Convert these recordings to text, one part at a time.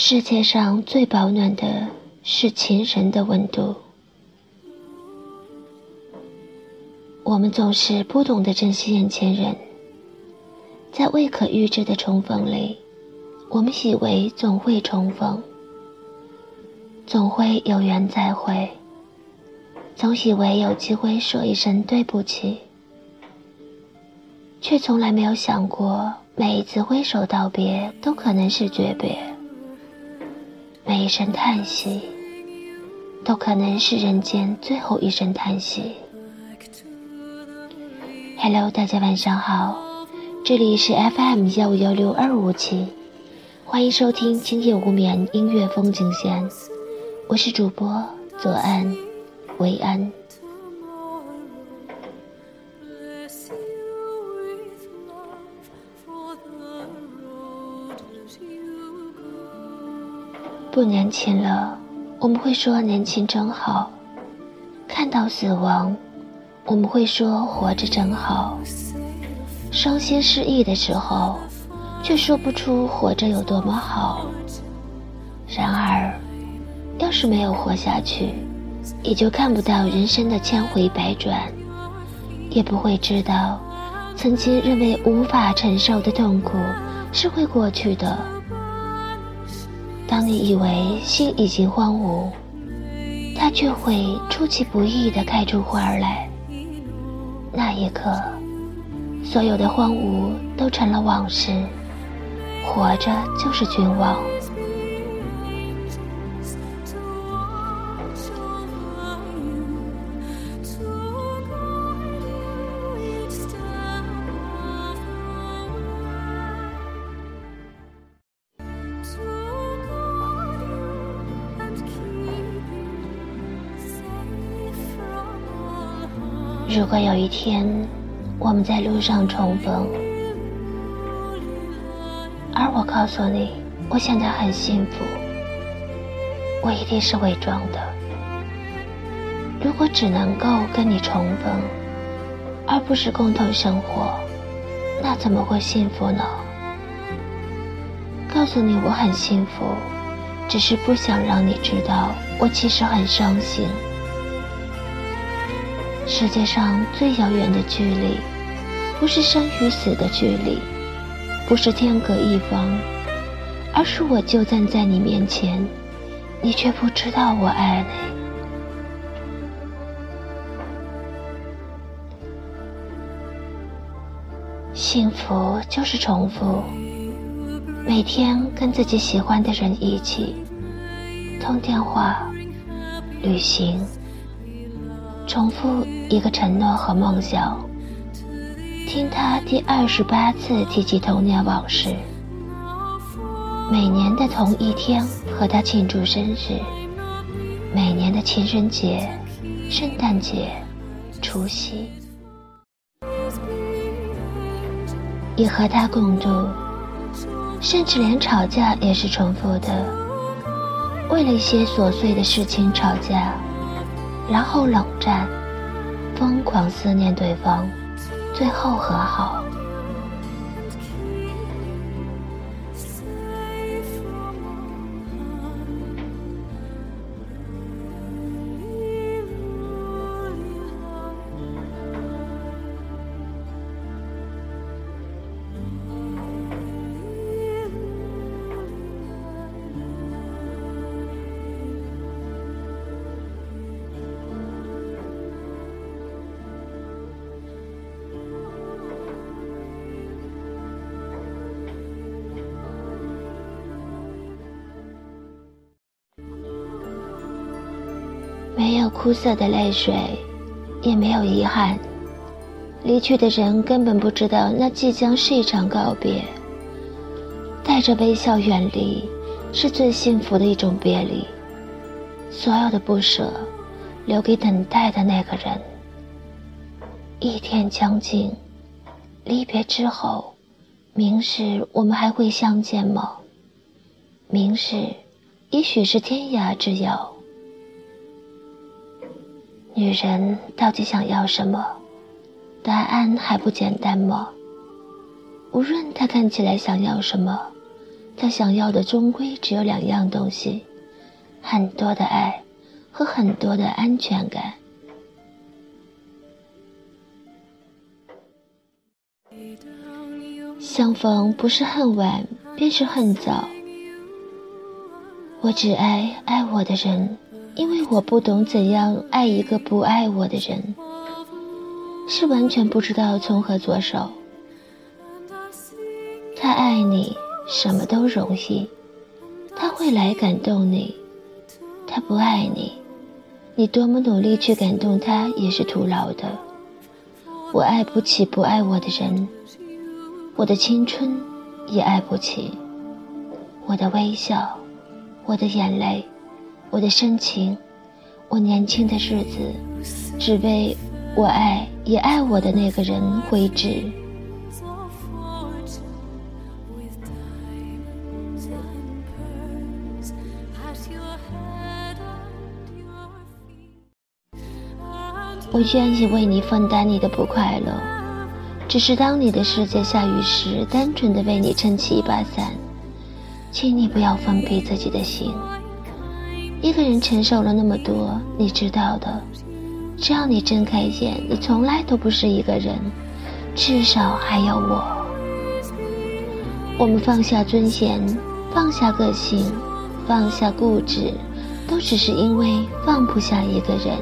世界上最保暖的是情人的温度。我们总是不懂得珍惜眼前人，在未可预知的重逢里，我们以为总会重逢，总会有缘再会，总以为有机会说一声对不起，却从来没有想过，每一次挥手道别都可能是诀别。每一声叹息，都可能是人间最后一声叹息。Hello，大家晚上好，这里是 FM 幺五幺六二五七，欢迎收听今夜无眠音乐风景线，我是主播左岸，维安。不年轻了，我们会说年轻真好；看到死亡，我们会说活着真好。伤心失意的时候，却说不出活着有多么好。然而，要是没有活下去，也就看不到人生的千回百转，也不会知道，曾经认为无法承受的痛苦是会过去的。当你以为心已经荒芜，它却会出其不意地开出花儿来。那一刻，所有的荒芜都成了往事，活着就是君王。果有一天我们在路上重逢，而我告诉你我现在很幸福，我一定是伪装的。如果只能够跟你重逢，而不是共同生活，那怎么会幸福呢？告诉你我很幸福，只是不想让你知道我其实很伤心。世界上最遥远的距离，不是生与死的距离，不是天隔一方，而是我就站在你面前，你却不知道我爱你。幸福就是重复，每天跟自己喜欢的人一起通电话、旅行。重复一个承诺和梦想，听他第二十八次提起童年往事。每年的同一天和他庆祝生日，每年的情人节、圣诞节、除夕，也和他共度。甚至连吵架也是重复的，为了一些琐碎的事情吵架。然后冷战，疯狂思念对方，最后和好。有枯涩的泪水，也没有遗憾。离去的人根本不知道，那即将是一场告别。带着微笑远离，是最幸福的一种别离。所有的不舍，留给等待的那个人。一天将近，离别之后，明日我们还会相见吗？明日，也许是天涯之遥。女人到底想要什么？答案还不简单吗？无论她看起来想要什么，她想要的终归只有两样东西：很多的爱和很多的安全感。相逢不是恨晚，便是恨早。我只爱爱我的人，因为我不懂怎样爱一个不爱我的人，是完全不知道从何着手。他爱你，什么都容易，他会来感动你；他不爱你，你多么努力去感动他也是徒劳的。我爱不起不爱我的人，我的青春也爱不起，我的微笑。我的眼泪，我的深情，我年轻的日子，只为我爱也爱我的那个人挥之。我愿意为你分担你的不快乐，只是当你的世界下雨时，单纯的为你撑起一把伞。请你不要封闭自己的心。一个人承受了那么多，你知道的。只要你睁开眼，你从来都不是一个人，至少还有我。我们放下尊严，放下个性，放下固执，都只是因为放不下一个人。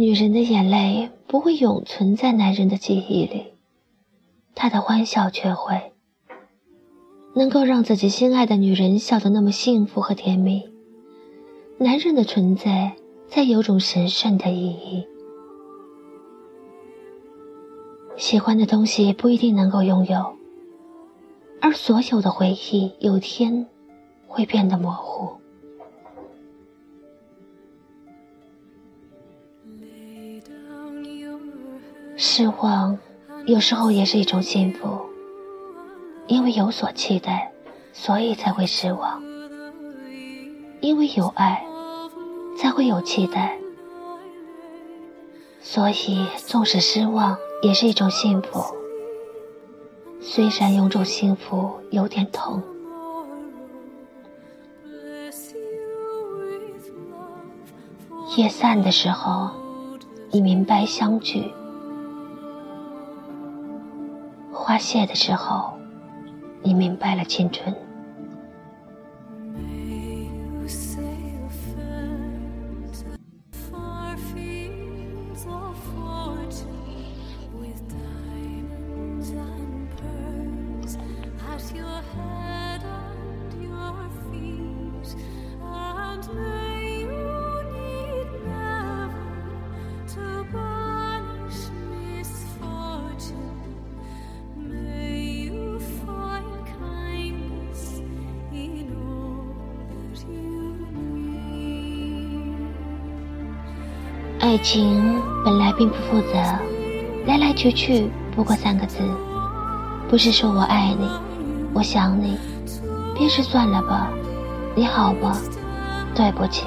女人的眼泪不会永存在男人的记忆里，他的欢笑却会。能够让自己心爱的女人笑得那么幸福和甜蜜，男人的存在才有种神圣的意义。喜欢的东西不一定能够拥有，而所有的回忆有天会变得模糊。失望有时候也是一种幸福，因为有所期待，所以才会失望；因为有爱，才会有期待。所以，纵使失望，也是一种幸福。虽然有种幸福有点痛。夜散的时候，你明白相聚。花谢的时候，你明白了青春。爱情本来并不复杂，来来去去不过三个字，不是说我爱你，我想你，便是算了吧，你好吗？对不起，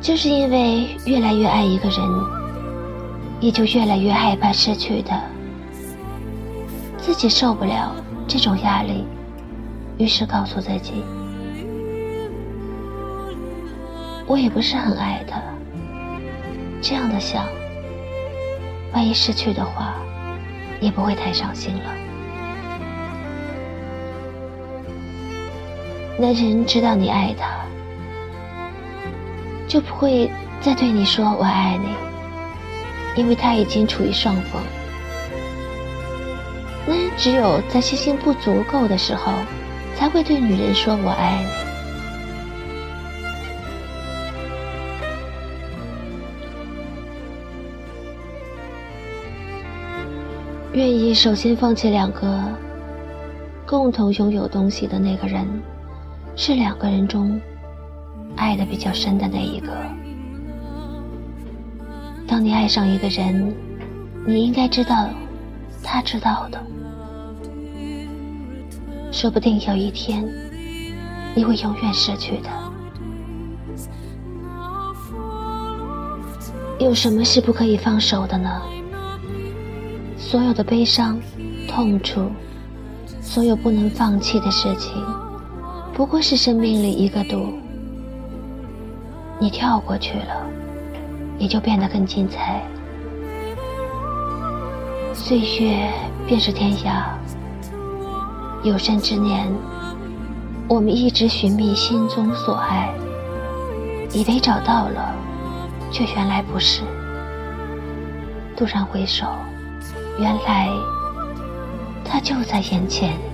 就是因为越来越爱一个人，也就越来越害怕失去的，自己受不了这种压力，于是告诉自己。我也不是很爱他，这样的想，万一失去的话，也不会太伤心了。男人知道你爱他，就不会再对你说我爱你，因为他已经处于上风。男人只有在信心不足够的时候，才会对女人说我爱你。愿意首先放弃两个共同拥有东西的那个人，是两个人中爱的比较深的那一个。当你爱上一个人，你应该知道，他知道的。说不定有一天，你会永远失去他。有什么是不可以放手的呢？所有的悲伤、痛楚，所有不能放弃的事情，不过是生命里一个堵。你跳过去了，也就变得更精彩。岁月便是天涯，有生之年，我们一直寻觅心中所爱，以为找到了，却原来不是。突然回首。原来，他就在眼前。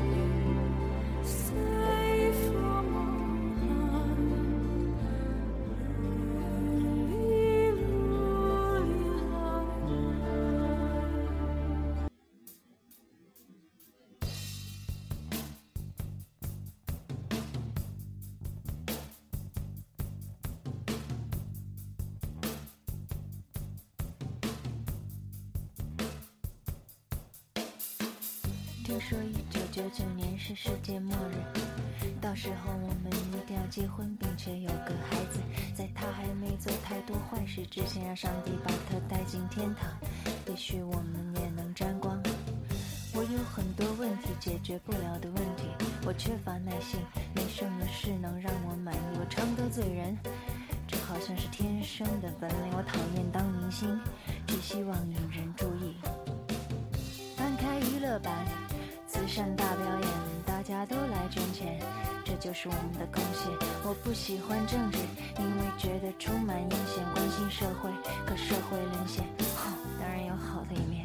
听说一九九九年是世界末日，到时候我们一定要结婚，并且有个孩子，在他还没做太多坏事之前，让上帝把他带进天堂，也许我们也能沾光。我有很多问题解决不了的问题，我缺乏耐心，没什么事能让我满意，我常得罪人，这好像是天生的本领。我讨厌当明星，只希望引人注意。翻开娱乐版。慈善大表演，大家都来捐钱，这就是我们的贡献。我不喜欢政治，因为觉得充满阴险。关心社会，可社会沦陷。哼，当然有好的一面。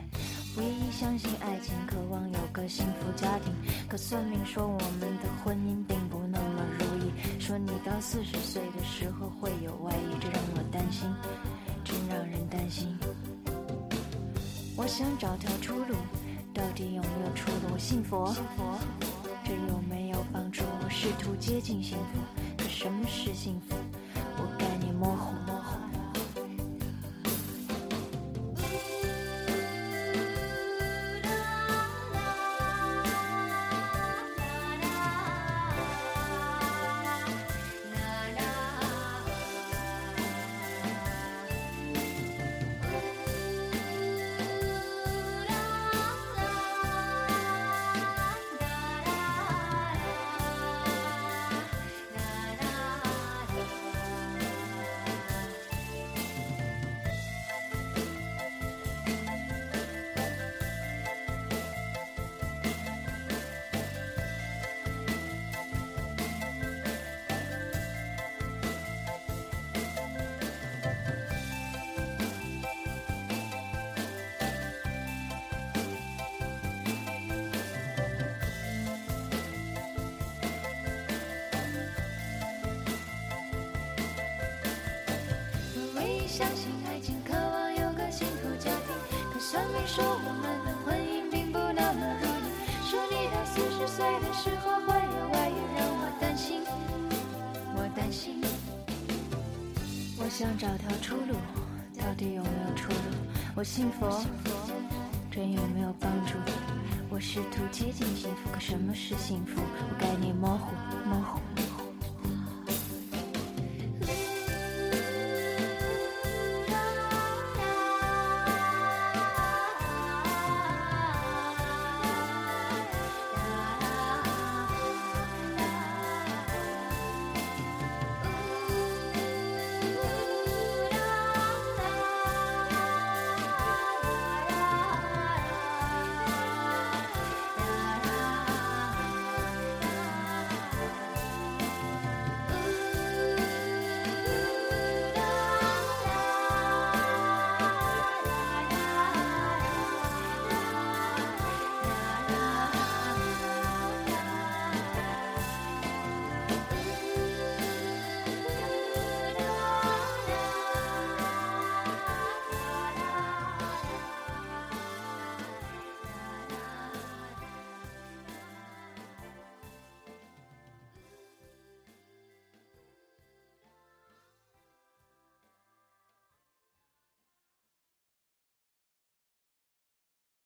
唯一相信爱情，渴望有个幸福家庭。可算命说我们的婚姻并不那么如意，说你到四十岁的时候会有外遇，这让我担心，真让人担心。我想找条出路。到底有没有出路？信佛，这有没有帮助？我试图接近幸福，可什么是幸福？我概念模糊。想找条出路，到底有没有出路？我信佛，真有没有帮助？我试图接近幸福，可什么是幸福？我概念模糊，模糊。